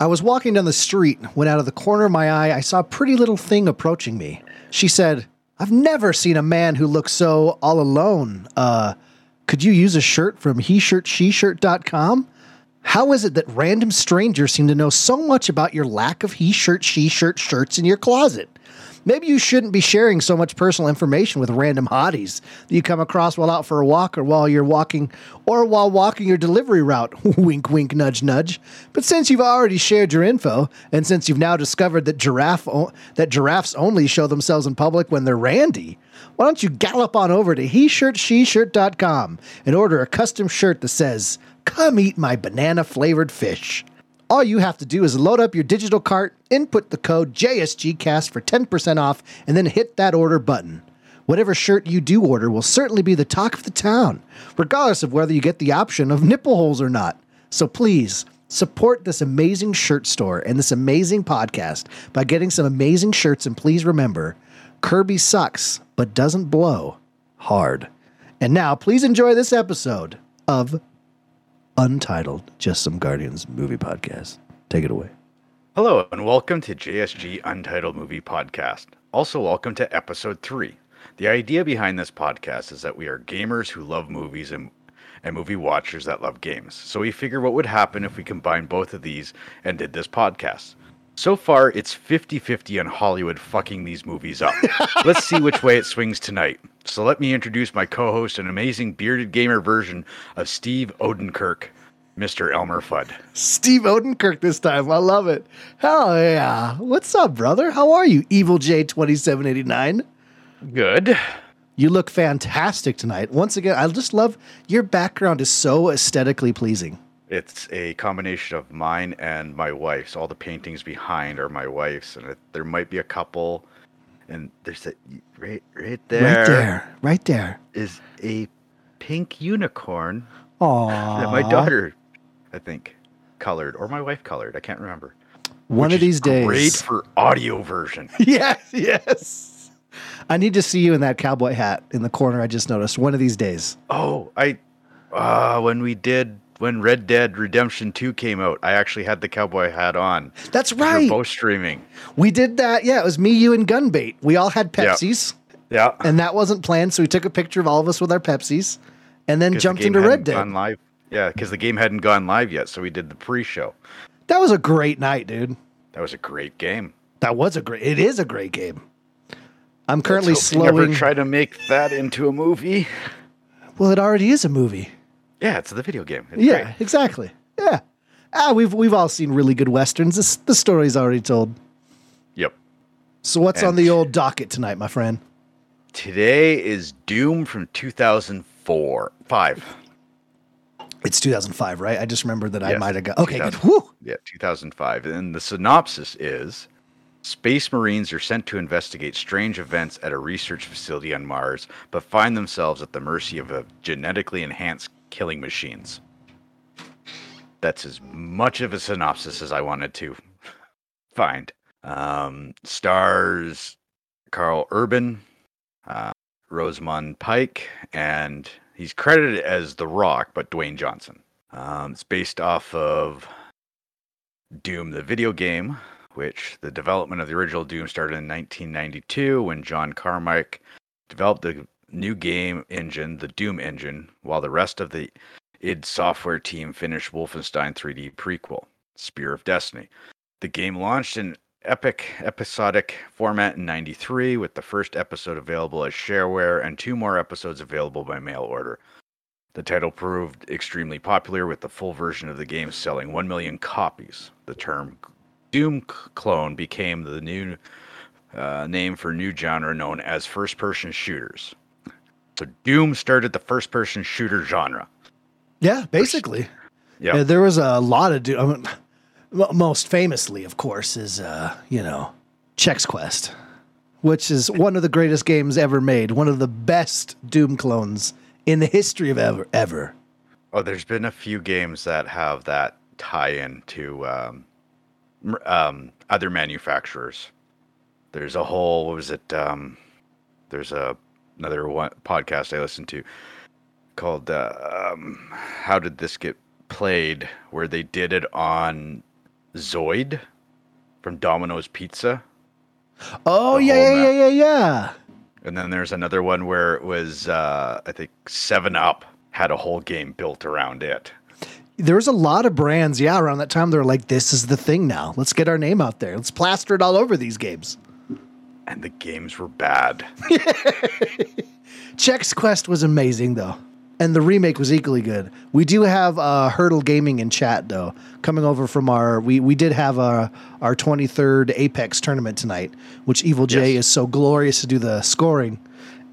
I was walking down the street when out of the corner of my eye I saw a pretty little thing approaching me. She said, I've never seen a man who looks so all alone. Uh, could you use a shirt from he shirt she shirt.com? How is it that random strangers seem to know so much about your lack of he shirt she shirt shirts in your closet? Maybe you shouldn't be sharing so much personal information with random hotties that you come across while out for a walk or while you're walking or while walking your delivery route. wink, wink, nudge, nudge. But since you've already shared your info, and since you've now discovered that giraffe o- that giraffes only show themselves in public when they're randy, why don't you gallop on over to he shirt she shirt.com and order a custom shirt that says, Come eat my banana flavored fish. All you have to do is load up your digital cart, input the code JSGCast for 10% off, and then hit that order button. Whatever shirt you do order will certainly be the talk of the town, regardless of whether you get the option of nipple holes or not. So please support this amazing shirt store and this amazing podcast by getting some amazing shirts. And please remember, Kirby sucks, but doesn't blow hard. And now, please enjoy this episode of Untitled Just Some Guardians movie podcast. Take it away. Hello, and welcome to JSG Untitled Movie Podcast. Also, welcome to episode three. The idea behind this podcast is that we are gamers who love movies and, and movie watchers that love games. So, we figure what would happen if we combined both of these and did this podcast. So far, it's 50 50 on Hollywood fucking these movies up. Let's see which way it swings tonight. So, let me introduce my co host, an amazing bearded gamer version of Steve Odenkirk, Mr. Elmer Fudd. Steve Odenkirk this time. I love it. Hell yeah. What's up, brother? How are you, Evil J2789? Good. You look fantastic tonight. Once again, I just love your background is so aesthetically pleasing. It's a combination of mine and my wife's. All the paintings behind are my wife's, and it, there might be a couple. And there's a right, right there. Right there. Right there. is a pink unicorn Aww. that my daughter, I think, colored, or my wife colored. I can't remember. One of these days. Great for audio version. yes, yes. I need to see you in that cowboy hat in the corner I just noticed. One of these days. Oh, I uh when we did when Red Dead Redemption 2 came out, I actually had the cowboy hat on. That's right. We were right. both streaming. We did that. Yeah, it was me, you, and Gunbait. We all had Pepsis, Yeah. and that wasn't planned. So we took a picture of all of us with our Pepsis and then jumped game into Red Dead. Gone live. Yeah, because the game hadn't gone live yet, so we did the pre-show. That was a great night, dude. That was a great game. That was a great. It is a great game. I'm currently Let's hope slowing. Never try to make that into a movie. well, it already is a movie. Yeah, it's the video game. It's yeah, great. exactly. Yeah. Ah, we've we've all seen really good westerns. This, the story's already told. Yep. So what's on the old docket tonight, my friend? Today is Doom from 2004. Five. It's 2005, right? I just remembered that I might have got. Okay, good. 2000. Whew. Yeah, 2005. And the synopsis is Space Marines are sent to investigate strange events at a research facility on Mars, but find themselves at the mercy of a genetically enhanced killing machines. That's as much of a synopsis as I wanted to find. Um, stars Karl Urban, uh, Rosamund Pike, and he's credited as The Rock, but Dwayne Johnson. Um, it's based off of Doom, the video game, which the development of the original Doom started in 1992 when John Carmack developed the new game engine, the Doom engine, while the rest of the id Software team finished Wolfenstein 3D prequel, Spear of Destiny. The game launched in epic episodic format in 93 with the first episode available as shareware and two more episodes available by mail order. The title proved extremely popular with the full version of the game selling 1 million copies. The term Doom clone became the new uh, name for new genre known as first person shooters. So Doom started the first person shooter genre. Yeah, basically. Yeah. Yeah, there was a lot of. Doom. I mean, most famously, of course, is uh, you know, Chex Quest, which is one of the greatest games ever made. One of the best Doom clones in the history of ever ever. Oh, there's been a few games that have that tie-in to um, um, other manufacturers. There's a whole what was it? Um, there's a another one podcast I listened to called uh, um, "How Did This Get Played," where they did it on Noid from Domino's Pizza. Oh yeah, yeah, yeah, yeah, yeah. And then there's another one where it was, uh, I think, 7 Up had a whole game built around it. There was a lot of brands, yeah, around that time. They're like, "This is the thing now. Let's get our name out there. Let's plaster it all over these games." And the games were bad. Chex Quest was amazing though, and the remake was equally good. We do have uh, Hurdle Gaming in chat though, coming over from our. We we did have our our twenty third Apex tournament tonight, which Evil J Yes. is so glorious to do the scoring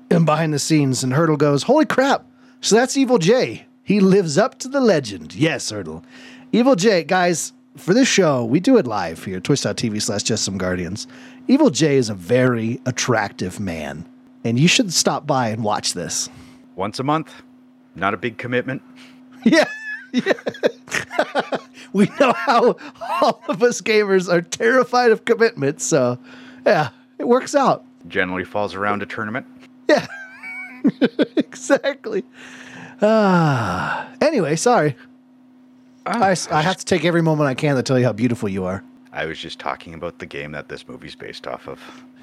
and behind the scenes. And Hurdle goes, "Holy crap!" So that's Evil J. He lives up to the legend. Yes, Hurdle. Evil J, guys. For this show, we do it live here, twitch.tv slash just some guardians. Evil J is a very attractive man, and you should stop by and watch this. Once a month, not a big commitment. Yeah. yeah. we know how all of us gamers are terrified of commitment, so yeah, it works out. Generally falls around a tournament. Yeah. exactly. Ah. anyway, sorry. I, s- I have to take every moment I can to tell you how beautiful you are. I was just talking about the game that this movie's based off of.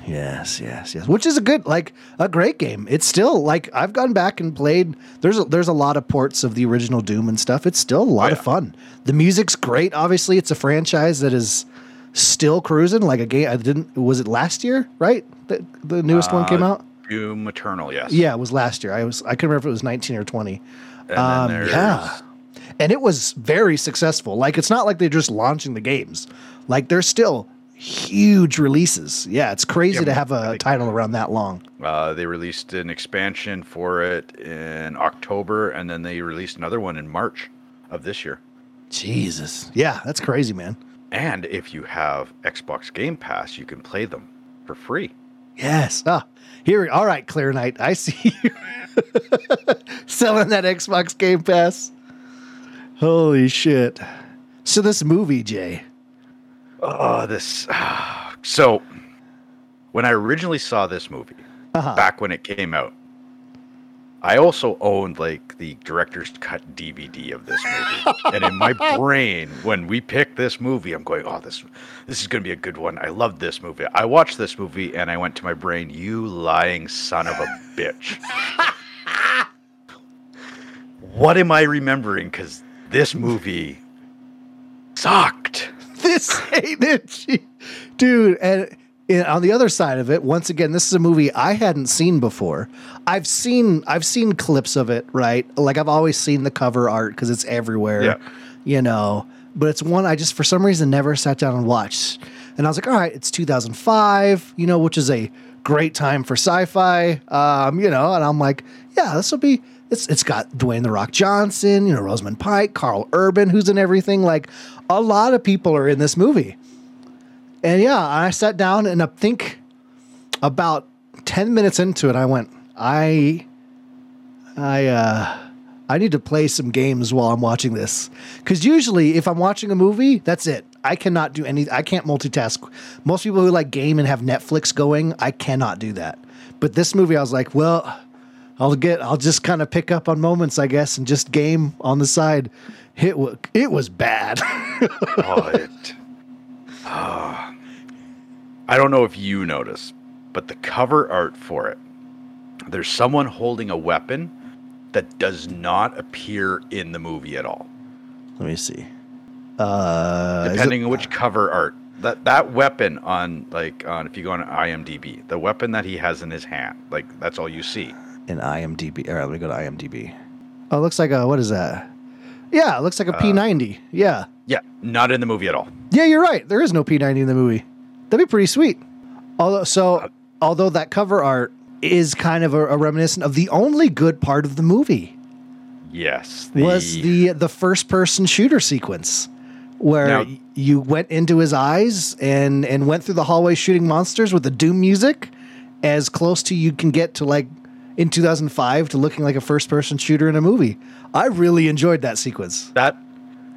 Yes, yes, yes. Which is a good, like, a great game. It's still like I've gone back and played. There's a, there's a lot of ports of the original Doom and stuff. It's still a lot of yeah. fun. The music's great. Obviously, it's a franchise that is still cruising. Like a game. I didn't. Was it last year? Right. The the newest one came Uh, out. Doom Eternal, yes. Yeah, it was last year. I was. I couldn't remember if it was 19 or 20. And Um, then there's yeah. And it was very successful. Like it's not like they're just launching the games. Like they're still huge releases. Yeah, it's crazy Yeah, to have a title around that long. Uh, they released an expansion for it in October, and then they released another one in March of this year. Jesus. Yeah, that's crazy, man. And if you have Xbox Game Pass, you can play them for free. Yes. Ah, here. All right, Clear Knight. I see you selling that Xbox Game Pass. Holy shit. So this movie, Jay. Oh, this. So, when I originally saw this movie, Uh-huh. back when it came out, I also owned like the director's cut DVD of this movie. and in my brain, when we picked this movie, I'm going, "Oh, this this is going to be a good one. I love this movie." I watched this movie and I went to my brain, "You lying son of a bitch." what am I remembering cuz this movie sucked. this ain't it, dude. And, and on the other side of it, once again, this is a movie I hadn't seen before. I've seen I've seen clips of it, right? Like I've always seen the cover art because it's everywhere, Yeah. you know. But it's one I just for some reason never sat down and watched. And I was like, all right, it's 2005, you know, which is a great time for sci-fi, um, you know. And I'm like, yeah, this will be. It's it's got Dwayne the Rock Johnson, you know, Rosamund Pike, Karl Urban, who's in everything. Like a lot of people are in this movie. And yeah, I sat down and I think about 10 minutes into it, I went, I, I, uh, I need to play some games while I'm watching this. Cause usually if I'm watching a movie, that's it. I cannot do any, I can't multitask. Most people who like game and have Netflix going, I cannot do that. But this movie, I was like, well, I'll get, I'll just kind of pick up on moments, I guess, and just game on the side. It was, it was bad. oh, it. Ah. I don't know if you notice, but the cover art for it, there's someone holding a weapon that does not appear in the movie at all. Let me see. Uh, is it- Depending on which cover art. That that weapon on like on if you go on IMDb, the weapon that he has in his hand, like that's all you see. In IMDb. All right, let me go to IMDb. Oh, it looks like a what is that? Yeah, it looks like a uh, P90. Yeah, Yeah, not in the movie at all. yeah, you're right. There is no P90 in the movie. That'd be pretty sweet. Although, so although that cover art is kind of a, a reminiscent of the only good part of the movie Yes, was the the first person shooter sequence where Now- you went into his eyes and and went through the hallway shooting monsters with the doom music as close to you can get to like in 2005 to looking like a first person shooter in a movie. I really enjoyed that sequence. that.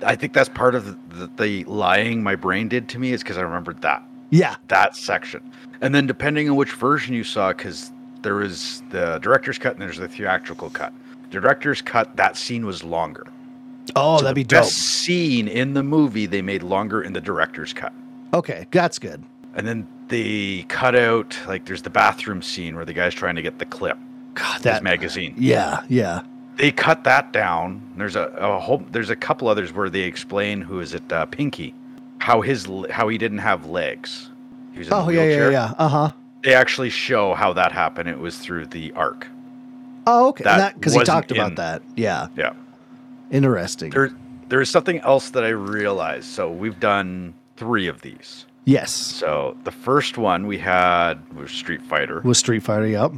I think that's part of the, the lying my brain did to me is because I remembered that. Yeah. that section. And then depending on which version you saw, because there was the director's cut and there's the theatrical cut. The director's cut, that scene was longer. Oh, So that'd be dope. Best scene in the movie they made longer in the director's cut. Okay, that's good. And then they cut out like there's the bathroom scene where the guy's trying to get the clip, God, that magazine. Yeah, yeah. They cut that down. There's a, a whole there's a couple others where they explain who is it uh, Pinky, how his how he didn't have legs. He was in Oh, yeah, yeah, yeah. Uh huh. They actually show how that happened. It was through the arc. Oh, okay. Because he talked about in- that. Yeah, Yeah. interesting. There there is something else that I realized. So we've done three of these. yes, So the first one we had was Street Fighter, Was Street Fighter. Yep.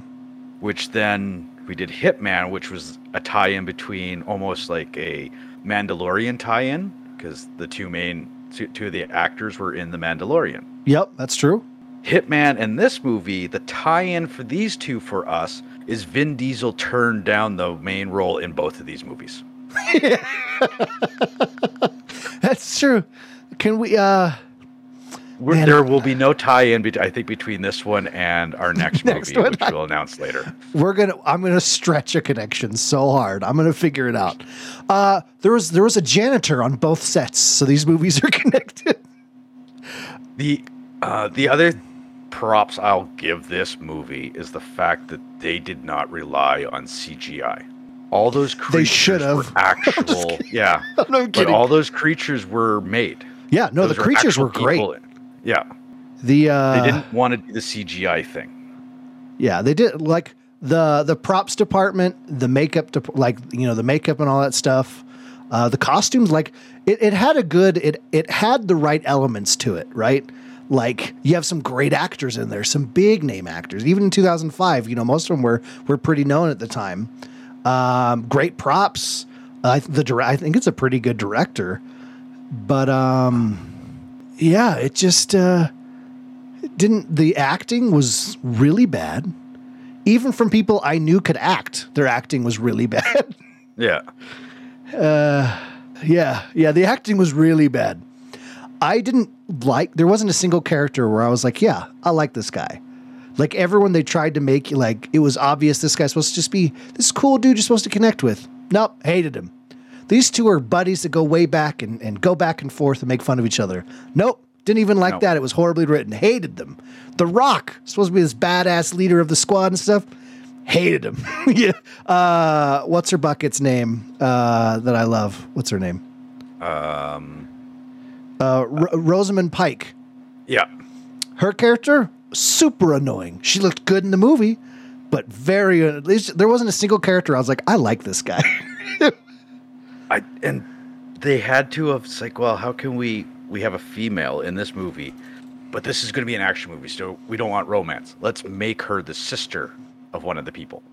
Which then we did Hitman, which was a tie-in between almost like a Mandalorian tie-in because the two main two, of the actors were in the Mandalorian. Yep, that's true. Hitman and this movie, the tie-in for these two for us is Vin Diesel turned down the main role in both of these movies. That's true. Can we? uh Man, there will be no tie-in, bet- I think, between this one and our next, Next movie, one. which we'll announce later. We're gonna. I'm gonna stretch a connection so hard. I'm gonna figure it out. Uh There was there was a janitor on both sets, so these movies are connected. The uh, the other props I'll give this movie is the fact that they did not rely on CGI. All those creatures should were have. actual, yeah. I'm not But all those creatures were made. yeah, no, Those the creatures were great. people. Yeah, The uh, they didn't want to do the CGI thing. Yeah, they did like the the props department, the makeup, dep- like you know the makeup and all that stuff. Uh, the costumes, like it, it had a good it it had the right elements to it, right? Like you have some great actors in there, some big name actors. Even in 2005, you know most of them were were pretty known at the time. Um, great props. Uh, the I think it's a pretty good director, but um, yeah, it just uh, didn't the acting was really bad. Even from people i knew could act their acting was really bad. Yeah, Uh, yeah yeah the acting was really bad. I didn't like there wasn't a single character where i was like yeah i like this guy. Like everyone they tried to make like it was obvious this guy's supposed to just be this cool dude you're supposed to connect with. Nope hated him these two are buddies that go way back and, and go back and forth and make fun of each other nope didn't even like No. that it was horribly written hated them the rock supposed to be this badass leader of the squad and stuff hated him yeah uh what's her bucket's name uh that i love what's her name um, uh, Ro- Rosamund Pike. yeah. Her character super annoying. She looked good in the movie, but very at least there wasn't a single character I was like, I like this guy. I and they had to have it's like, well, how can we we have a female in this movie, but this is going to be an action movie, so we don't want romance. Let's make her the sister of one of the people.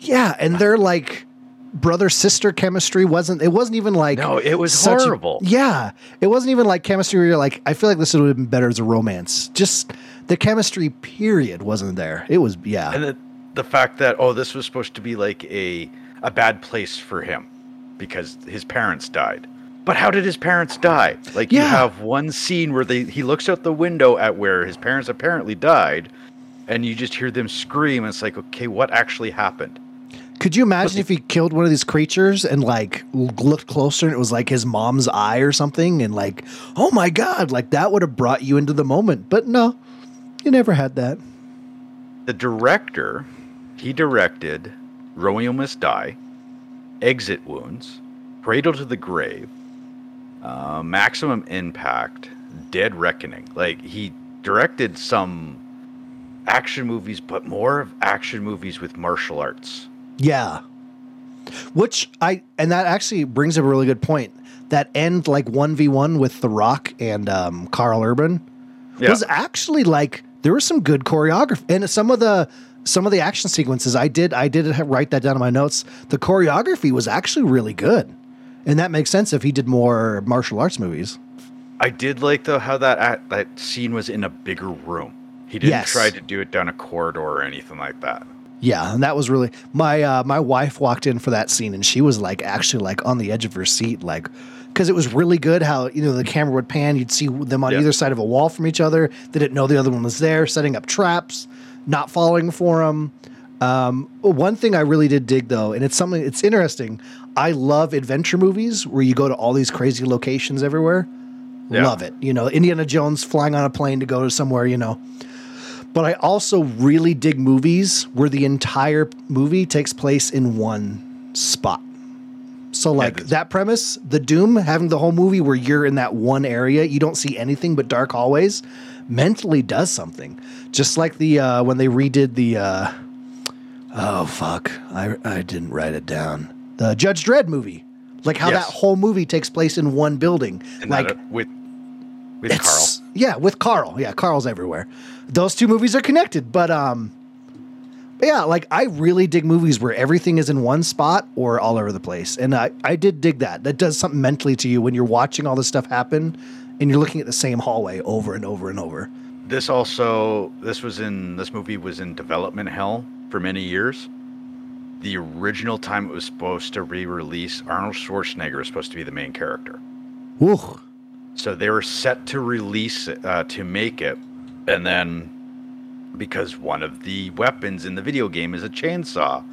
yeah, and their like brother sister chemistry wasn't. It wasn't even like No, it was such horrible. yeah, it wasn't even like chemistry. Where you're like, I feel like this would have been better as a romance. Just the chemistry period wasn't there. It was yeah. And the the fact that oh, this was supposed to be like a a bad place for him because his parents died. But how did his parents die? Like you have one scene where they he looks out the window at where his parents apparently died, and you just hear them scream. And it's like, okay, what actually happened? Could you imagine if he killed one of these creatures and like looked closer and it was like his mom's eye or something and like, oh my god, like that would have brought you into the moment. But no, you never had that. The director, he directed Romeo Must Die, Exit Wounds, Cradle to the Grave, uh, Maximum Impact, Dead Reckoning. Like he directed some action movies, but more of action movies with martial arts. Yeah. Which I and that actually brings up a really good point. That end like one v one with The Rock and um, Karl Urban Yeah. was actually like there was some good choreography and some of the some of the action sequences I did I did write that down in my notes. The choreography was actually really good, and that makes sense if he did more martial arts movies. I did like though how that that scene was in a bigger room. He didn't Yes. try to do it down a corridor or anything like that. Yeah, and that was really my uh, my wife walked in for that scene and she was like actually like on the edge of her seat like because it was really good how you know the camera would pan you'd see them on Yeah. either side of a wall from each other they didn't know the other one was there setting up traps not falling for them um, One thing I really did dig though, and it's something it's interesting. I love adventure movies where you go to all these crazy locations everywhere. Yeah. Love it. You know, Indiana Jones flying on a plane to go to somewhere, you know. But I also really dig movies where the entire movie takes place in one spot. So like that's- that premise, the Doom having the whole movie where you're in that one area, you don't see anything but dark hallways, mentally does something. Just like the uh when they redid the uh oh fuck, I I didn't write it down. The Judge Dredd movie. Like how Yes. that whole movie takes place in one building. And like uh, with with Karl. yeah, with Karl. Yeah, Karl's everywhere. Those two movies are connected, but um but yeah, like I really dig movies where everything is in one spot or all over the place. And I I did dig that. That does something mentally to you when you're watching all this stuff happen and you're looking at the same hallway over and over and over. This also this was in this movie was in development hell for many years. The original time it was supposed to re-release, Arnold Schwarzenegger was supposed to be the main character. Woo. So they were set to release it, uh, to make it, and then because one of the weapons in the video game is a chainsaw,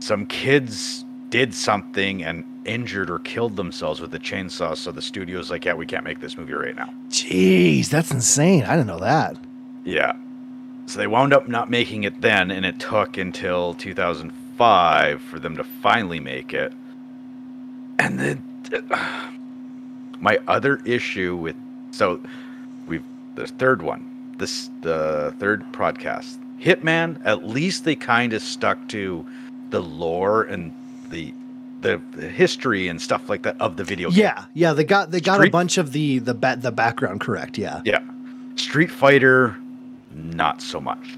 some kids did something and injured or killed themselves with the chainsaw. So the studio's like, "Yeah, we can't make this movie right now." Jeez, that's insane. I didn't know that. Yeah. So they wound up not making it then, and it took until 2005 for them to finally make it. And then my other issue with so we've the third one, this the third podcast, Hitman. At least they kind of stuck to the lore and the, the the history and stuff like that of the video game. Yeah, yeah, they got they got a bunch of the the ba- the background correct. Yeah. Yeah. Street Fighter, not so much.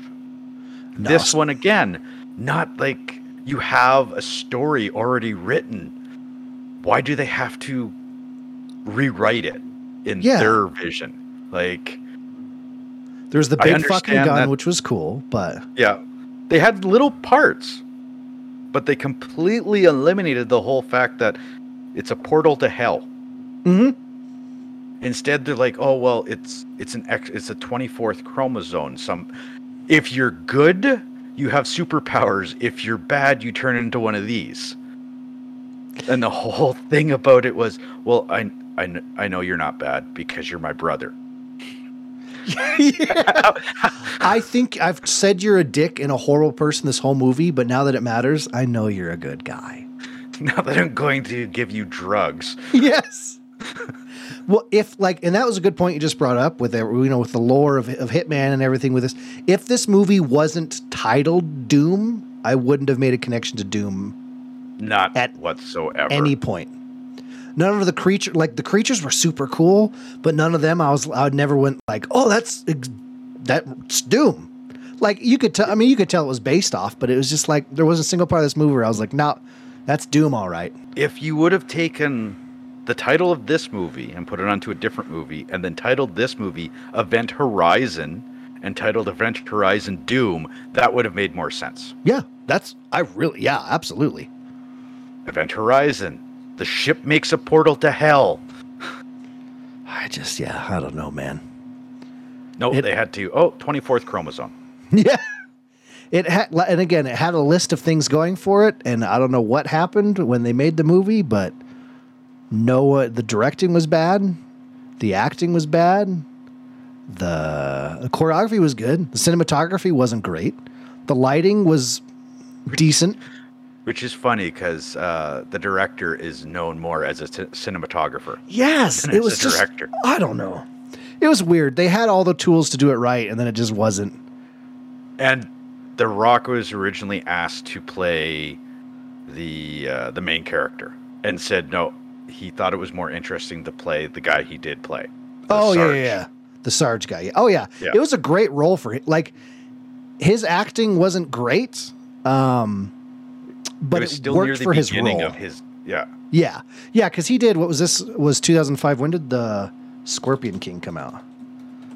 No, this one again, not like you have a story already written. Why do they have to rewrite it in Yeah. their vision? Like, There's the big fucking gun, that- which was cool, but yeah, they had little parts, but they completely eliminated the whole fact that it's a portal to hell. Mhm. Instead, they're like, "Oh well, it's it's an X, it's a twenty fourth chromosome. Some, if you're good, you have superpowers. If you're bad, you turn into one of these." And the whole thing about it was, "Well, I I I know you're not bad because you're my brother." I think I've said you're a dick and a horrible person this whole movie, but now that it matters, I know you're a good guy. Now that I'm going to give you drugs, yes. well, if like, and that was a good point you just brought up with the, you know with the lore of, of Hitman and everything with this. If this movie wasn't titled Doom, I wouldn't have made a connection to Doom not At whatsoever. any point. None of the creature, like the creatures, were super cool, but none of them I was I never went like, oh, that's that's Doom. Like you could tell, I mean, you could tell it was based off, but it was just like there wasn't a single part of this movie where I was like, no, that's Doom, all right. if you would have taken the title of this movie and put it onto a different movie and then titled this movie Event Horizon and titled Event Horizon Doom, that would have made more sense. Yeah, that's I really, yeah, absolutely. Event Horizon, the ship makes a portal to hell. I just, yeah, I don't know, man. No, It- they had to. Oh, 24th chromosome. Yeah. It had, and again, it had a list of things going for it, and I don't know what happened when they made the movie, but no, uh, the directing was bad, the acting was bad, the, the choreography was good, the cinematography wasn't great, the lighting was decent. Which is funny because uh, the director is known more as a c- cinematographer. Yes, it was a just, director. I don't know. It was weird. They had all the tools to do it right, and then it just wasn't. And The Rock was originally asked to play the uh, the main character, and said no. He thought it was more interesting to play the guy he did play. Oh yeah, Sarge. yeah, yeah, the Sarge guy. Oh yeah. Yeah. it was a great role for him. Like his acting wasn't great, um, but it it, was still near worked the for his beginning role. of his. Yeah, yeah, yeah, because he did. What was this? Was 2005? When did the Scorpion King come out?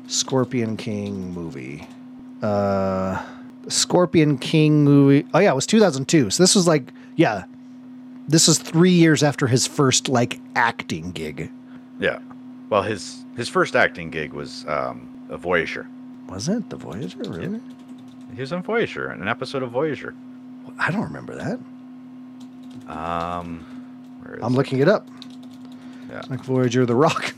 Scorpion King movie. Uh, Scorpion King movie. Oh yeah, it was 2002. So this was like, yeah, this was three years after his first like acting gig. yeah. Well, his his first acting gig was um, a Voyager. Was it the Voyager? Really? He was on Voyager, an episode of Voyager. I don't remember that. Um, where is I'm it? looking it up. Yeah. Like Voyager the Rock.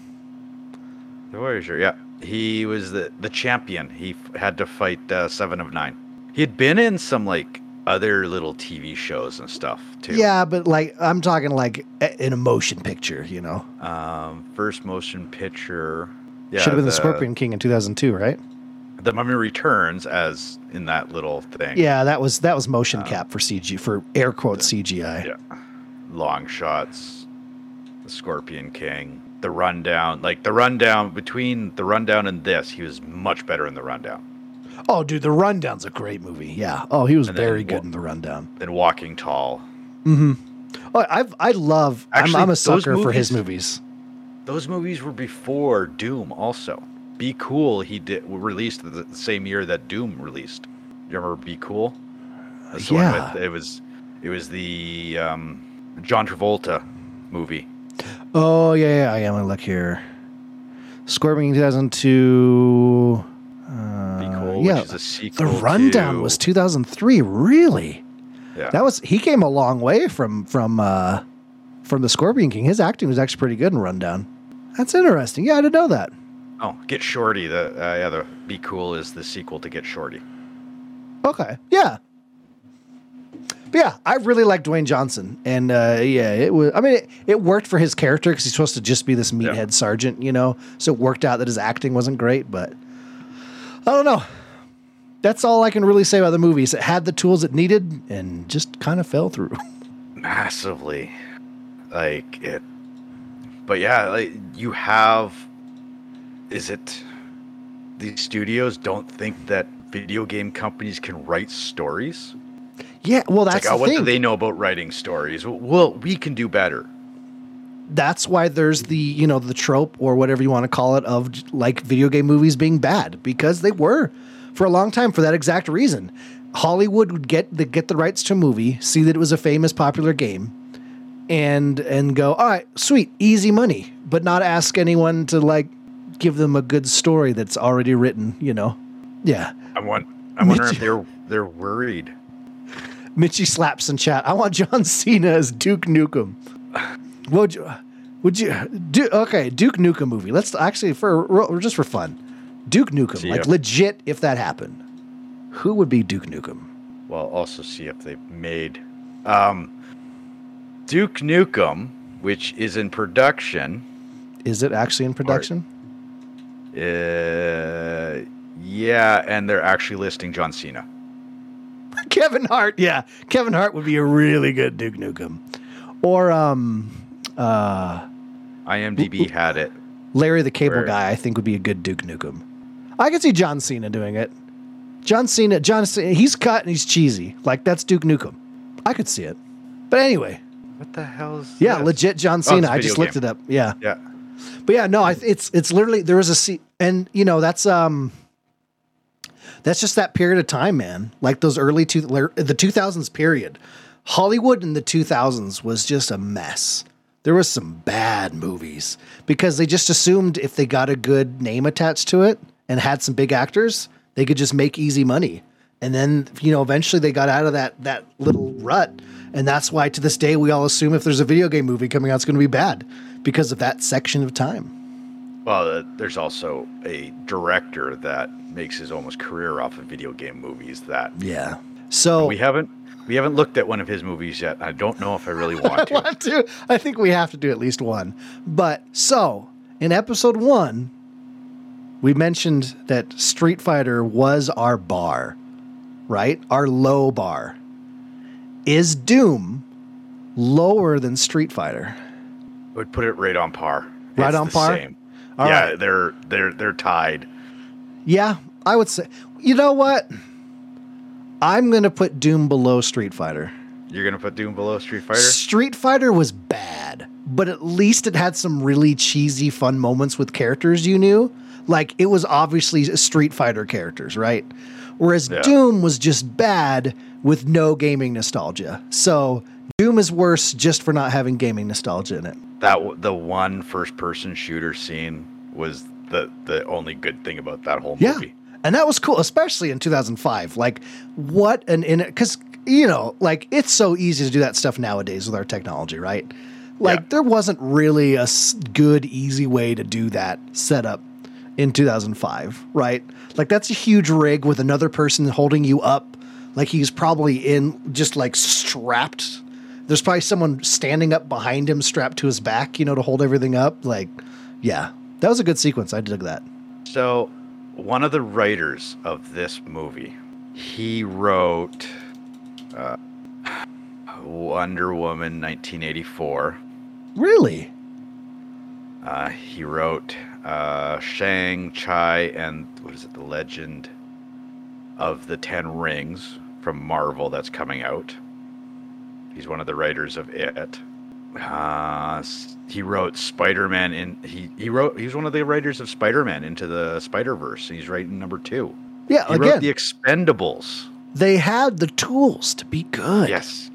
The Voyager, yeah. He was the the champion. He f- had to fight uh, Seven of Nine. He had been in some like other little TV shows and stuff too. Yeah, but like I'm talking like in a- an emotion picture, you know. Um, first motion picture. Yeah, Should have been the, Scorpion King in 2002, right? The Mummy Returns, as in that little thing. Yeah, that was that was motion cap for CG for air quote CGI. Yeah. Long shots. The Scorpion King. The rundown. Like the rundown between the rundown and this, he was much better in the rundown Oh, dude, the Rundown's a great movie. Yeah. Oh, he was And then very wa- good in the Rundown. than Walking Tall. Mm-hmm. Oh, I've I love. Actually, I'm, I'm a sucker for his movies- movies. Those movies were before Doom also. Be Cool he did released the same year that Doom released. You remember Be Cool? That's Yeah. with- it was it was the um, John Travolta movie. Oh yeah, yeah. I am gonna look here. Scorpion 2002. Uh, Be Cool, yeah, which is a sequel. the. Rundown to- was 2003. Really? yeah. That was he came a long way from from uh from the Scorpion King. His acting was actually pretty good in Rundown. That's interesting. Yeah, I didn't know that. Oh, Get Shorty. The uh, yeah, the Be Cool is the sequel to Get Shorty. Okay. Yeah. But yeah, I really like Dwayne Johnson, and uh, yeah, it was. I mean, it, it worked for his character because he's supposed to just be this meathead sergeant, you know. So it worked out that his acting wasn't great, but I don't know. That's all I can really say about the movies. It had the tools it needed, and just kind of fell through. Massively, like it. But yeah, like you have. Is it? These studios don't think that video game companies can write stories. yeah, well, that's like, oh, what thing. do they know about writing stories? Well, we can do better. that's why there's the you know the trope or whatever you want to call it of like video game movies being bad because they were for a long time for that exact reason. Hollywood would get the get the rights to a movie, see that it was a famous popular game, and and go, all right, sweet, easy money, but not ask anyone to like give them a good story that's already written. You know, yeah. I want. I wonder if they're they're worried. Mitchy slaps in chat. I want John Cena as Duke Nukem. Would you? Would you? Do, okay, Duke Nukem movie. Let's actually for just for fun. Duke Nukem, like if- legit. If that happened, who would be Duke Nukem? Well, also see if they've made um, Duke Nukem, which is in production. Is it actually in production? Uh, yeah, and they're actually listing John Cena. Kevin Hart. Yeah, Kevin Hart would be a really good Duke Nukem, or um, uh, IMDb had it. Larry the Cable Where- Guy. I think would be a good Duke Nukem. I could see John Cena doing it. John Cena. John. Cena, he's cut and he's cheesy. Like that's Duke Nukem. I could see it. But anyway, What the hell is? Yeah, this? legit John Oh, it's Cena. a I just video looked game. it up. Yeah, Yeah, but yeah, no, I, it's it's literally there was a se- and you know that's um that's just that period of time, man. Like those early two the two thousands period, Hollywood in the two thousands was just a mess. There was some bad movies because they just assumed if they got a good name attached to it and had some big actors, they could just make easy money. And then, you know, eventually they got out of that that little rut. And that's why to this day we all assume if there's a video game movie coming out, it's going to be bad because of that section of time. Well, uh, there's also a director that makes his almost career off of video game movies. That Yeah. So we haven't we haven't looked at one of his movies yet. I don't know if I really want to. want to. I think we have to do at least one. But so in episode one, we mentioned that Street Fighter was our bar, right? Our low bar. Is Doom lower than Street Fighter? I would put it right on par. Right It's on par? Same. All yeah, right. they're they're they're tied. Yeah, I would say. You know what? I'm going to put Doom below Street Fighter. You're gonna put Doom below Street Fighter? Street Fighter was bad, but at least it had some really cheesy, fun moments with characters you knew. Like it was obviously Street Fighter characters, right? Whereas Yeah. Doom was just bad with no gaming nostalgia. So Doom is worse just for not having gaming nostalgia in it. That the one first person shooter scene was the the only good thing about that whole Yeah. movie. and that was cool, especially in 2005. Like, what an in because you know, like it's so easy to do that stuff nowadays with our technology, right? Like, Yeah. there wasn't really a good, easy way to do that setup in 2005, right? Like, that's a huge rig with another person holding you up. Like, he's probably in just like strapped. There's probably someone standing up behind him, strapped to his back, you know, to hold everything up. Like, yeah, that was a good sequence. I dug that. So, one of the writers of this movie, he wrote uh, Wonder Woman 1984. Really? Uh, he wrote uh, Shang-Chi and what is it, The Legend of the Ten Rings from Marvel that's coming out. He's one of the writers of it. Uh, he wrote Spider-Man in he he wrote he's one of the writers of Spider-Man into the Spider-Verse. He's writing number two. Yeah, He again, wrote The Expendables. they had the tools to be good. Yes.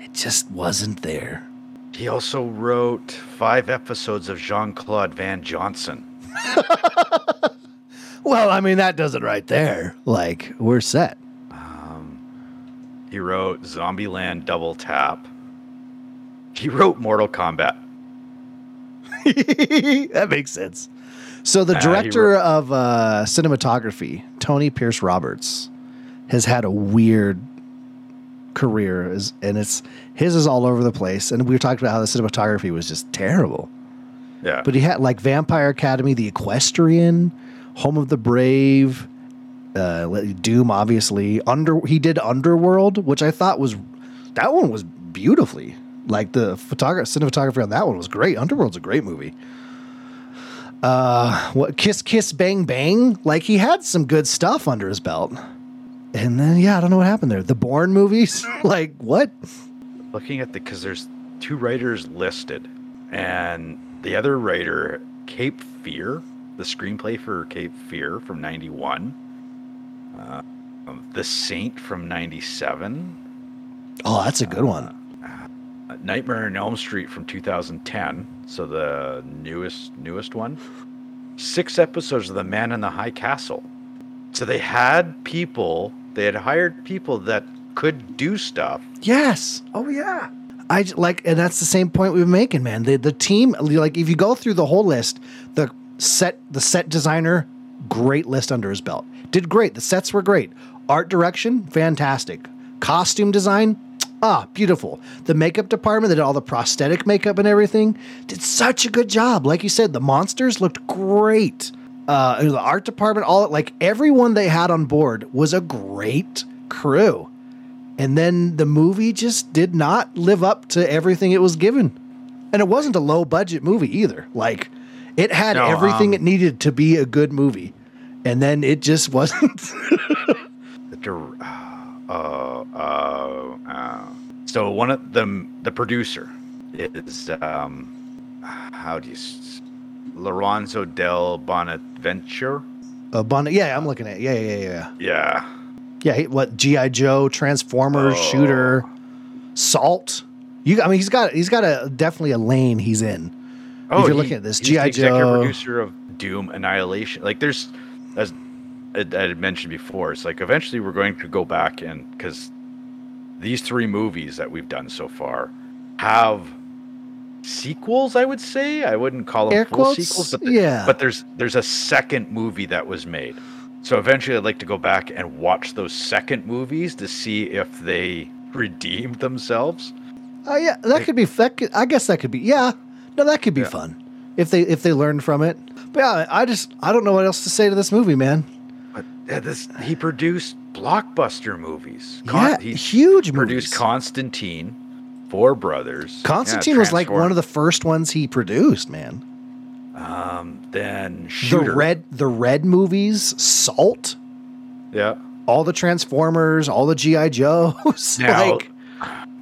It just wasn't there. He also wrote five episodes of Jean-Claude Van Johnson. Well, I mean, that does it right there. Like, we're set. He wrote Zombieland Double Tap. He wrote Mortal Kombat. that makes sense. So the he director wrote- of uh, cinematography, Tony Pierce Roberts, has had a weird career, is- and it's his is all over the place. And we were talking about how the cinematography was just terrible. Yeah. But he had like Vampire Academy, The Equestrian, Home of the Brave, uh, Doom, obviously. Under he did Underworld, which I thought was that one was beautifully like the photography cinematography on that one was great. Underworld's a great movie. Uh, what Kiss Kiss Bang Bang? Like he had some good stuff under his belt. And then yeah, I don't know what happened there. The Bourne movies, like what? Looking at the because there's two writers listed, and the other writer, Cape Fear, the screenplay for Cape Fear from '91, uh, The Saint from '97, Oh, that's a good one. uh, Nightmare on Elm Street from 2010, so the newest newest one. Six episodes of The Man in the High Castle. So they had people, they had hired people that could do stuff. Yes. Oh yeah. I like, and that's the same point we've been making, man. The the team, like, if you go through the whole list, the set, the set designer, great list under his belt. Did great. The sets were great. Art direction, fantastic. Costume design, ah, beautiful. The makeup department that did all the prosthetic makeup and everything did such a good job. Like you said, the monsters looked great. Uh, the art department, all like everyone they had on board was a great crew. And then the movie just did not live up to everything it was given. And it wasn't a low budget movie either. Like it had No, everything um, it needed to be a good movie. And then it just wasn't. The uh, uh, uh, so one of them, the producer, is um, how do you, s- Lorenzo del Bonaventura? a bun- yeah, I'm looking at yeah, yeah, yeah, yeah. Yeah, Yeah, he- what GI Joe, Transformers, Oh. Shooter, Salt. You, I mean, he's got he's got a definitely a lane he's in. Oh, if you're looking at this, Oh, G.I. Joe. producer of Doom Annihilation. Like, there's, as I, I had mentioned before, it's like eventually we're going to go back and because these three movies that we've done so far have sequels. I would say I wouldn't call them Air full quotes? sequels, but the- Yeah. but there's there's a second movie that was made. So eventually, I'd like to go back and watch those second movies to see if they redeemed themselves. Oh yeah, that could be. That could, I guess that could be. Yeah, no, that could be Yeah. fun if they if they learn from it. But yeah, I just I don't know what else to say to this movie, man. But yeah, this he produced blockbuster movies. yeah, he huge produced movies. Constantine, Four Brothers. yeah, Constantine was like one of the first ones he produced, man. Um, then Shooter. The red the red movies, Salt, Yeah. all the Transformers, all the GI Joes. Now, like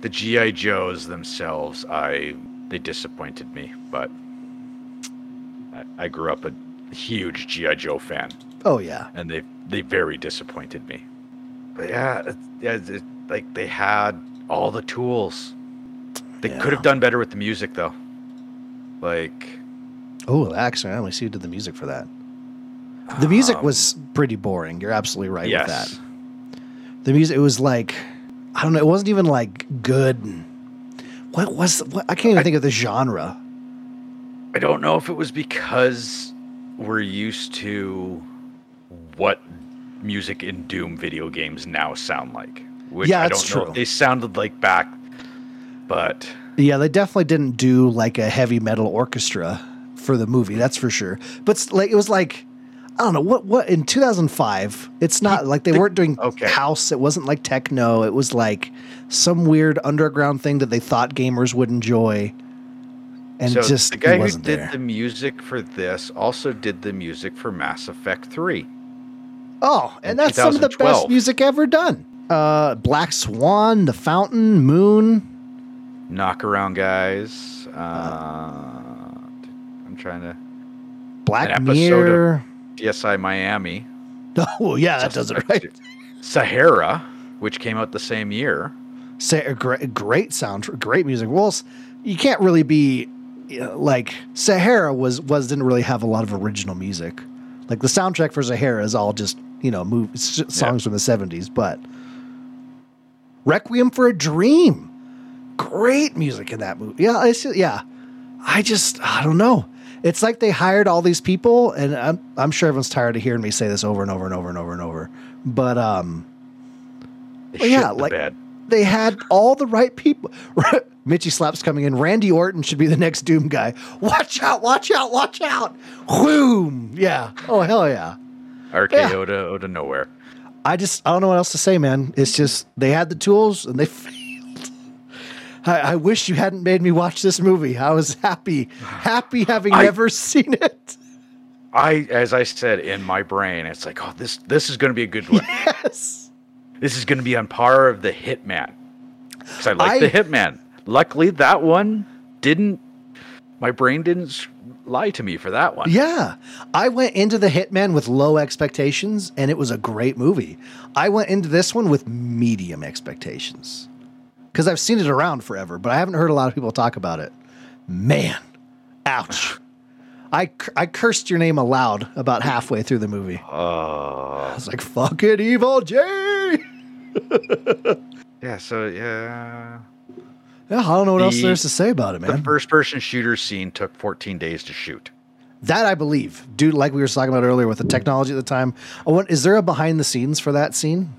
the GI Joes themselves, I they disappointed me, but I, I grew up a huge GI Joe fan, oh yeah, and they they very disappointed me. But yeah, it, yeah, it, like they had all the tools. They Yeah. could have done better with the music though. Like oh actually, I only see who did the music for that. The music um, was pretty boring. You're absolutely right yes. with that. The music it was like I don't know, it wasn't even like good. What was what I can't even think of the genre. I don't know if it was because we're used to what music in Doom video games now sound like. Which Yeah, I that's don't know. true. They sounded like back, but Yeah, they definitely didn't do like a heavy metal orchestra for the movie. That's for sure. But like it was like I don't know what what in 2005. It's not like they weren't doing okay. house. It wasn't like techno. It was like some weird underground thing that they thought gamers would enjoy. And so just the guy who did there. the music for this also did the music for Mass Effect 3. oh, and that's some of the best music ever done. Uh, Black Swan, The Fountain, Moon. Knockaround guys. Uh, I'm trying to Black Mirror. CSI Miami. Oh yeah, that does it right. Sahara, which came out the same year. Say a great, great sound, great music. Well, you can't really be you know, like Sahara was was didn't really have a lot of original music. Like the soundtrack for Sahara is all just you know move songs from the seventies, but Requiem for a Dream, great music in that movie. Yeah, it's yeah. I just I don't know. It's like they hired all these people, and I'm I'm sure everyone's tired of hearing me say this over and over and over and over and over. But um, Well, yeah, the like- they had all the right people. Mitchy Slaps coming in. Randy Orton should be the next Doom guy. Watch out! Watch out! Watch out! Whoom! Yeah. Oh hell yeah! RK yeah. Oda nowhere. I just I don't know what else to say, man. It's just they had the tools and they. I, I wish you hadn't made me watch this movie. I was happy, happy having I- never seen it. I, as I said in my brain, it's like, oh, this this is going to be a good one. Yes. This is going to be on par of the Hitman. Because I like the Hitman. Luckily, that one didn't. My brain didn't lie to me for that one. Yeah. I went into The Hitman with low expectations and it was a great movie. I went into this one with medium expectations because I've seen it around forever, but I haven't heard a lot of people talk about it. Man, ouch. I, I cursed your name aloud about halfway through the movie. Uh, I was like, fuck it, Evil J. yeah. So yeah, Yeah, I don't know what else there's to say about it, man. the first-person shooter scene took 14 days to shoot. That I believe. Dude, like we were talking about earlier with the technology at the time. I want, is there a behind the scenes for that scene?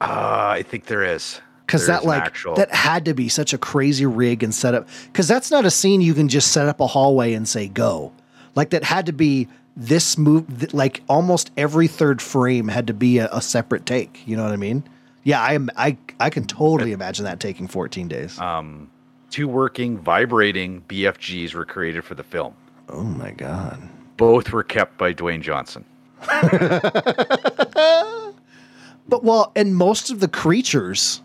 Uh, I think there is. Because that like actual- that had to be such a crazy rig and setup because that's not a scene you can just set up a hallway and say go like that had to be this move like almost every third frame had to be a, a separate take you know what i mean yeah i am i i can totally imagine that taking 14 days um, two working vibrating BFGs were created for the film. oh my god Both were kept by Dwayne Johnson. but well and most of the creatures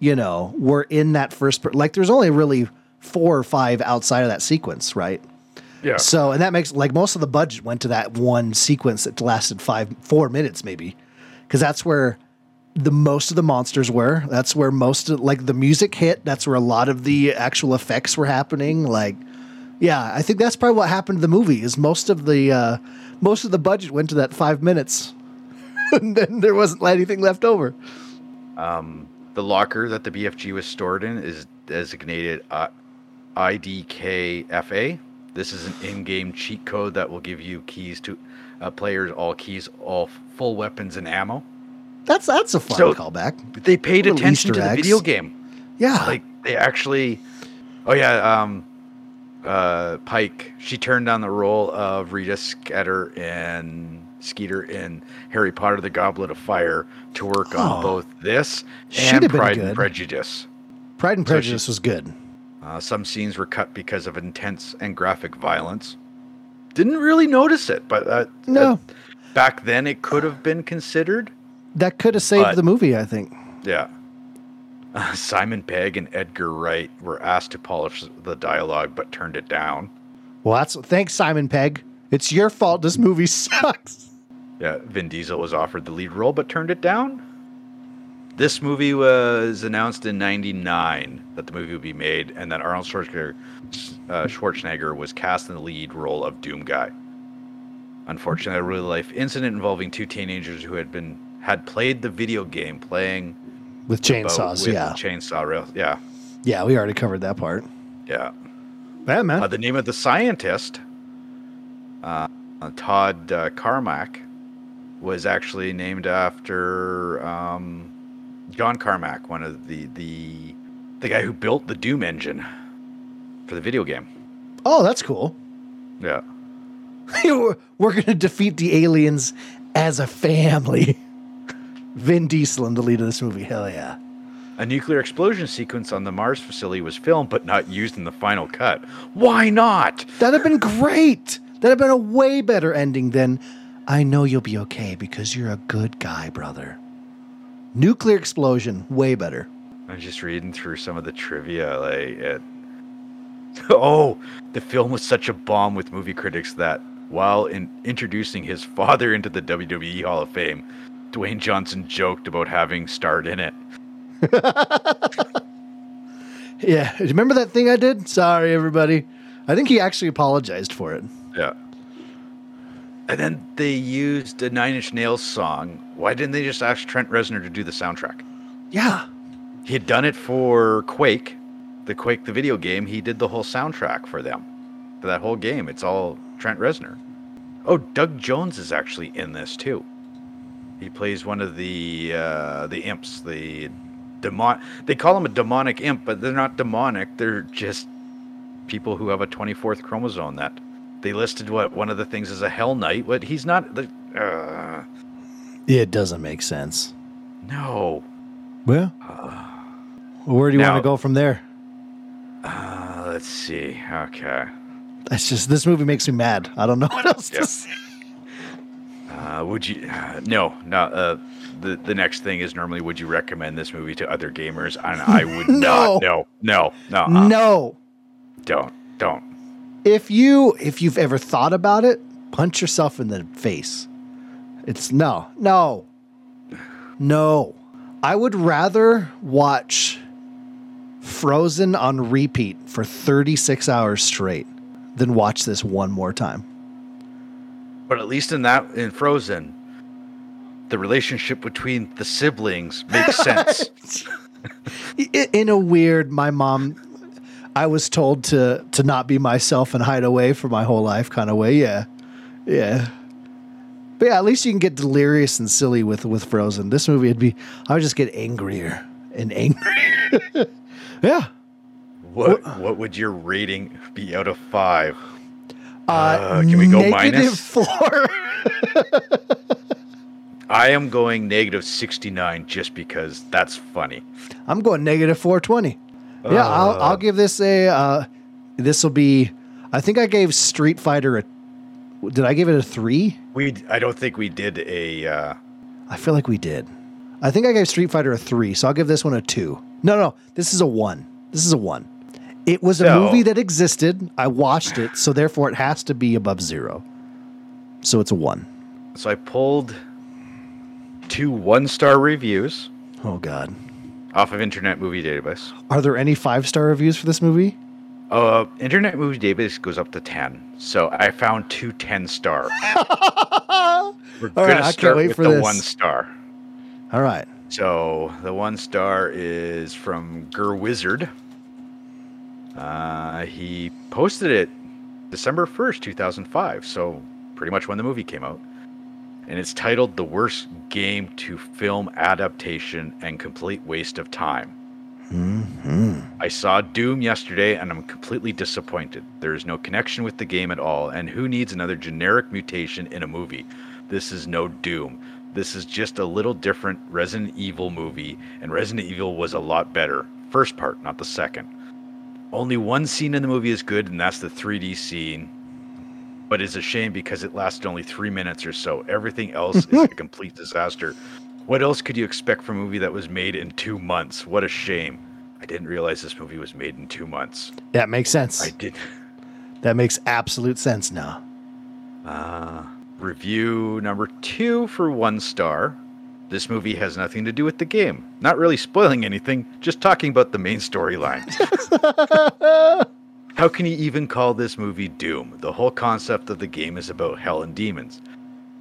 you know were in that first per- like there's only really four or five outside of that sequence right Yeah. So, and that makes like most of the budget went to that one sequence that lasted five, four minutes maybe, because that's where the most of the monsters were. That's where most of like the music hit. That's where a lot of the actual effects were happening. Like, yeah, I think that's probably what happened to the movie. Is most of the uh, most of the budget went to that five minutes, and then there wasn't anything left over. Um, the locker that the BFG was stored in is designated uh, IDKFA. This is an in-game cheat code that will give you keys to uh, players, all keys, all full weapons and ammo. That's that's a fun So- callback. They paid attention Easter to the video game. Yeah, Like they actually. Oh yeah. Um, uh, Pike. She turned down the role of Rita Skeeter in Skeeter in Harry Potter: The Goblet of Fire to work Oh. on both this and Pride and Prejudice. Pride and so she- Prejudice was good. Uh, some scenes were cut because of intense and graphic violence. Didn't really notice it, but uh, No. uh, back then it could have been considered. That could have saved but- the movie, I think. Yeah. Uh, Simon Pegg and Edgar Wright were asked to polish the dialogue, but turned it down. Well, that's thanks, Simon Pegg. It's your fault. This movie sucks. Yeah, Vin Diesel was offered the lead role, but turned it down. This movie was announced in '99 that the movie would be made, and that Arnold Schwarzenegger, uh, Schwarzenegger was cast in the lead role of Doom Guy. Unfortunately, a real life incident involving two teenagers who had been had played the video game playing With chainsaws, with yeah. chainsaw rail. Yeah, yeah, we already covered that part. yeah. Batman. Uh, the name of the scientist, uh, uh, Todd uh, Carmack, was actually named after um, John Carmack, one of the the the guy who built the Doom engine for the video game. oh, that's cool. Yeah. we're going to defeat the aliens as a family. Vin Diesel in the lead of this movie. Hell yeah. A nuclear explosion sequence on the Mars facility was filmed but not used in the final cut. Why not? That'd have been great. That'd have been a way better ending than I know you'll be okay because you're a good guy, brother. Nuclear explosion, way better. I'm just reading through some of the trivia. Like, it... oh, the film was such a bomb with movie critics that while in introducing his father into the WWE Hall of Fame, Dwayne Johnson joked about having starred in it. Yeah. Remember that thing I did? Sorry, everybody. I think he actually apologized for it. Yeah. And then they used a Nine Inch Nails song. Why didn't they just ask Trent Reznor to do the soundtrack? Yeah. He had done it for Quake, the Quake the video game. He did the whole soundtrack for them, for that whole game. It's all Trent Reznor. Oh, Doug Jones is actually in this too. He plays one of the uh, the imps, the demon. They call him a demonic imp, but they're not demonic. They're just people who have a 24th chromosome. That they listed what one of the things is a Hell Knight. But he's not. The, uh, It doesn't make sense. no. Well, where do you Now- want to go from there? Uh, let's see. Okay. That's just this movie makes me mad. I don't know what else Yeah. to say. Uh, would you? Uh, no, no. Uh, the the next thing is normally would you recommend this movie to other gamers? And I would No. not. No, no, no. uh, No. Don't, don't. If you if you've ever thought about it, punch yourself in the face. It's no, no, no. I would rather watch Frozen on repeat for 36 hours straight than watch this one more time. But at least in that in Frozen, the relationship between the siblings makes sense. In a weird, my mom, I was told to to not be myself and hide away for my whole life kind of way. Yeah, yeah. But yeah, at least you can get delirious and silly with with Frozen. This movie would be, I would just get angrier and angrier. yeah. what what would your rating be out of five? Uh, Uh, can we go negative minus? four. I am going negative sixty nine just because that's funny. I'm going negative 420. Yeah, I'll, I'll give this a. Uh, this will be. I think I gave Street Fighter a. Did I give it a three? We I don't think we did a. Uh, I feel like we did. I think I gave Street Fighter a three, so I'll give this one a two. No, no, this is a one. This is a one. It was a No. movie that existed. I watched it, so therefore it has to be above zero. So it's a one. So I pulled two one star reviews Oh God. Off of Internet Movie Database. Are there any five star reviews for this movie? Uh, Internet Movie Database goes up to 10. So I found two 10 star. We're going right, to start with the this. one star. All right. So the one star is from Gur Wizard. Uh, he posted it December 1st, 2005. So pretty much when the movie came out. And it's titled The Worst Game to Film Adaptation and Complete Waste of Time. Mm-hmm. I saw Doom yesterday and I'm completely disappointed. There is no connection with the game at all, and who needs another generic mutation in a movie? This is no Doom. This is just a little different Resident Evil movie, and Resident Evil was a lot better. First part, not the second. Only one scene in the movie is good, and that's the 3D scene. But it's a shame because it lasted only three minutes or so. Everything else is a complete disaster. What else could you expect from a movie that was made in two months? What a shame. I didn't realize this movie was made in two months. That makes sense. I did. that makes absolute sense now. Uh, review number two for one star. This movie has nothing to do with the game. Not really spoiling anything, just talking about the main storyline. How can you even call this movie Doom? The whole concept of the game is about hell and demons.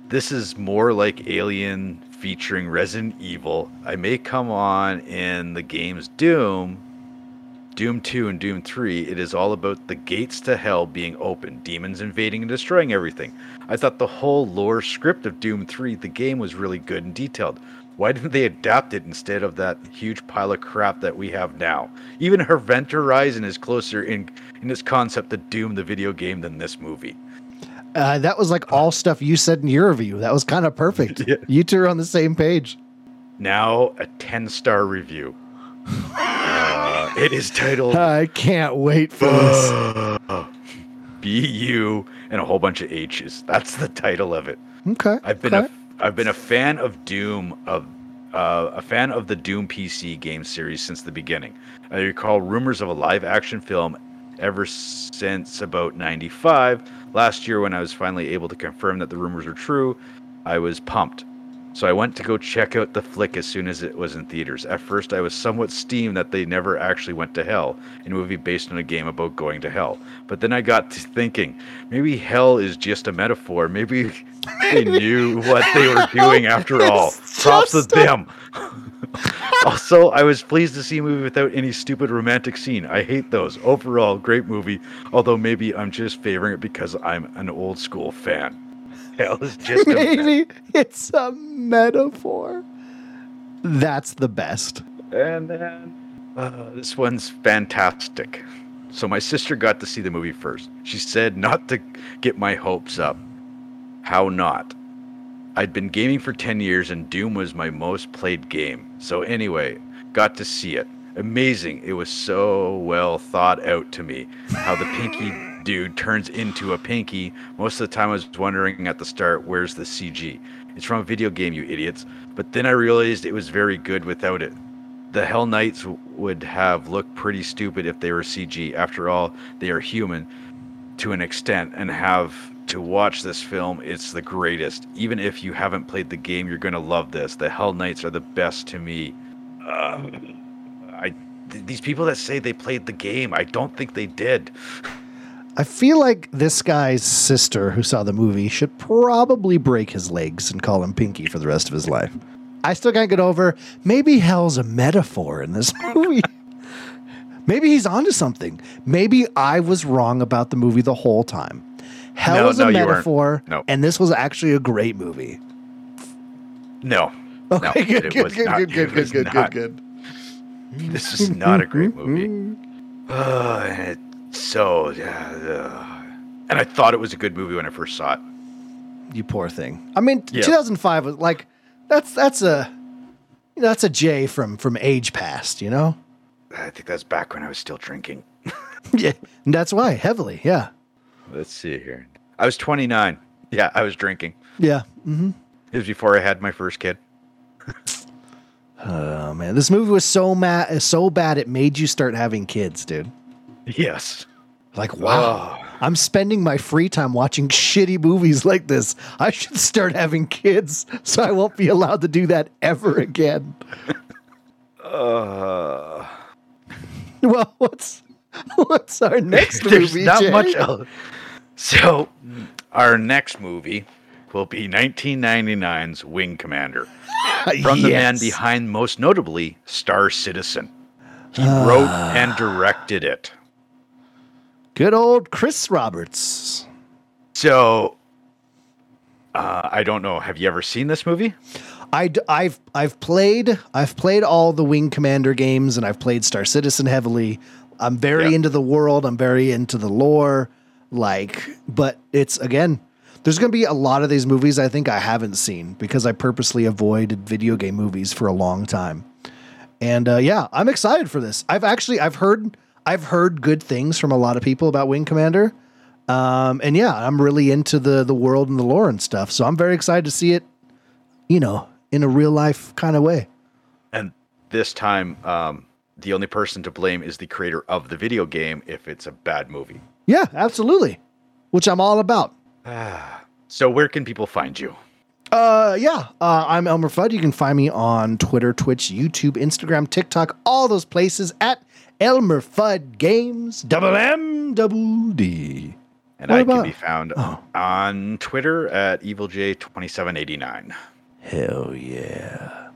This is more like Alien featuring Resident Evil. I may come on in the game's Doom, Doom 2 and Doom 3, it is all about the gates to hell being open, demons invading and destroying everything. I thought the whole lore script of Doom 3, the game was really good and detailed. Why didn't they adapt it instead of that huge pile of crap that we have now? Even Event Horizon is closer in in its concept to Doom the video game than this movie. Uh, that was like all stuff you said in your review. That was kind of perfect. Yeah. You two are on the same page. Now a 10 star review. Uh, it is titled I can't wait for this. B U and a whole bunch of H's. That's the title of it. Okay. I've been okay. a I've been a fan of Doom of uh, a fan of the Doom PC game series since the beginning. I recall rumors of a live action film ever since about 95. Last year when I was finally able to confirm that the rumors were true, I was pumped. So I went to go check out the flick as soon as it was in theaters. At first, I was somewhat steamed that they never actually went to hell in a movie based on a game about going to hell. But then I got to thinking, maybe hell is just a metaphor. Maybe they knew what they were doing after all. Props to them. also, I was pleased to see a movie without any stupid romantic scene. I hate those. Overall, great movie. Although maybe I'm just favoring it because I'm an old school fan. Is just. Maybe it's a metaphor. That's the best. And then uh, this one's fantastic. So my sister got to see the movie first. She said not to get my hopes up. How not? I'd been gaming for 10 years and Doom was my most played game. So anyway, got to see it. Amazing. It was so well thought out to me. How the pinky dude turns into a pinky. Most of the time I was wondering at the start, where's the CG? It's from a video game, you idiots. But then I realized it was very good without it. The Hell Knights would have looked pretty stupid if they were CG. After all, they are human to an extent and have to watch this film. It's the greatest. Even if you haven't played the game, you're going to love this. The Hell Knights are the best to me. Uh, I th- these people that say they played the game, I don't think they did. I feel like this guy's sister who saw the movie should probably break his legs and call him Pinky for the rest of his life. I still can't get over maybe hell's a metaphor in this movie. maybe he's onto something. Maybe I was wrong about the movie the whole time. Hell No, is no, a metaphor, No. and this was actually a great movie. No. Okay, no, good, good, good, not- good, it good, good, good, good, good. This is not a great movie. Uh, it's so yeah, uh, and I thought it was a good movie when I first saw it. You poor thing. I mean, Yeah. 2005 was like that's that's a you know, that's a J from from age past, you know? I think that's back when I was still drinking. yeah, and that's why heavily. Yeah, Let's see here. I was 29. Yeah, I was drinking. yeah. hmm It was before I had my first kid. Oh man, this movie was so mad, so bad it made you start having kids, dude. Yes. Like, wow, I'm spending my free time watching shitty movies like this. I should start having kids, so I won't be allowed to do that ever again. Uh, Well, what's what's our next there's movie? not Jay? much else. So, our next movie will be 1999's Wing Commander. From the man behind, most notably, Star Citizen. He wrote Ah. and directed it. Good old Chris Roberts. So, uh, I don't know. Have you ever seen this movie? I have I've played I've played all the Wing Commander games and I've played Star Citizen heavily. I'm very Yeah. into the world. I'm very into the lore. Like, but it's again, there's going to be a lot of these movies I think I haven't seen because I purposely avoided video game movies for a long time. And uh, yeah, I'm excited for this. I've actually I've heard I've heard good things from a lot of people about Wing Commander. Um, and yeah, I'm really into the the world and the lore and stuff. So I'm very excited to see it, you know, in a real life kind of way. And this time, um, the only person to blame is the creator of the video game if it's a bad movie. Yeah, absolutely. Which I'm all about. So, where can people find you? Uh, yeah. Uh, I'm Elmer Fudd. You can find me on Twitter, Twitch, YouTube, Instagram, TikTok, all those places at Elmer Fudd Games. Double M double D. And What I about- can be found Oh. on Twitter at EvilJ2789. Hell yeah.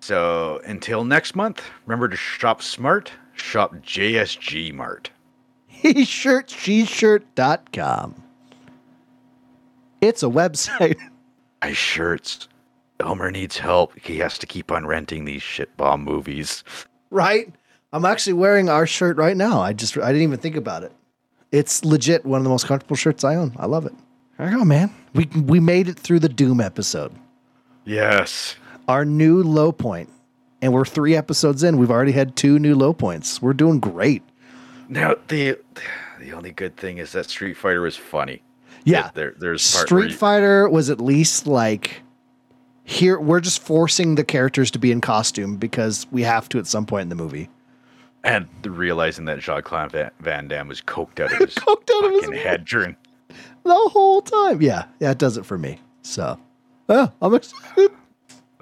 So until next month, remember to shop smart, shop JSG Mart. He shirt, she shirt.com. It's a website. My shirts. Elmer needs help. He has to keep on renting these shitbomb movies. right? I'm actually wearing our shirt right now. I just I didn't even think about it. It's legit one of the most comfortable shirts I own. I love it. There you go, man. We we made it through the Doom episode. Yes. Our new low. And we're three episodes in. We've already had two new low points. We're doing great. Now the the only good thing is that Street Fighter was funny. Yeah. There, there's part Street you- Fighter was at least like here we're just forcing the characters to be in costume because we have to at some point in the movie. And realizing that Jean Claude Van, Van Damme was coked out of his Coked out of his head during The whole time. Yeah, yeah, it does it for me. So, yeah, I'm excited.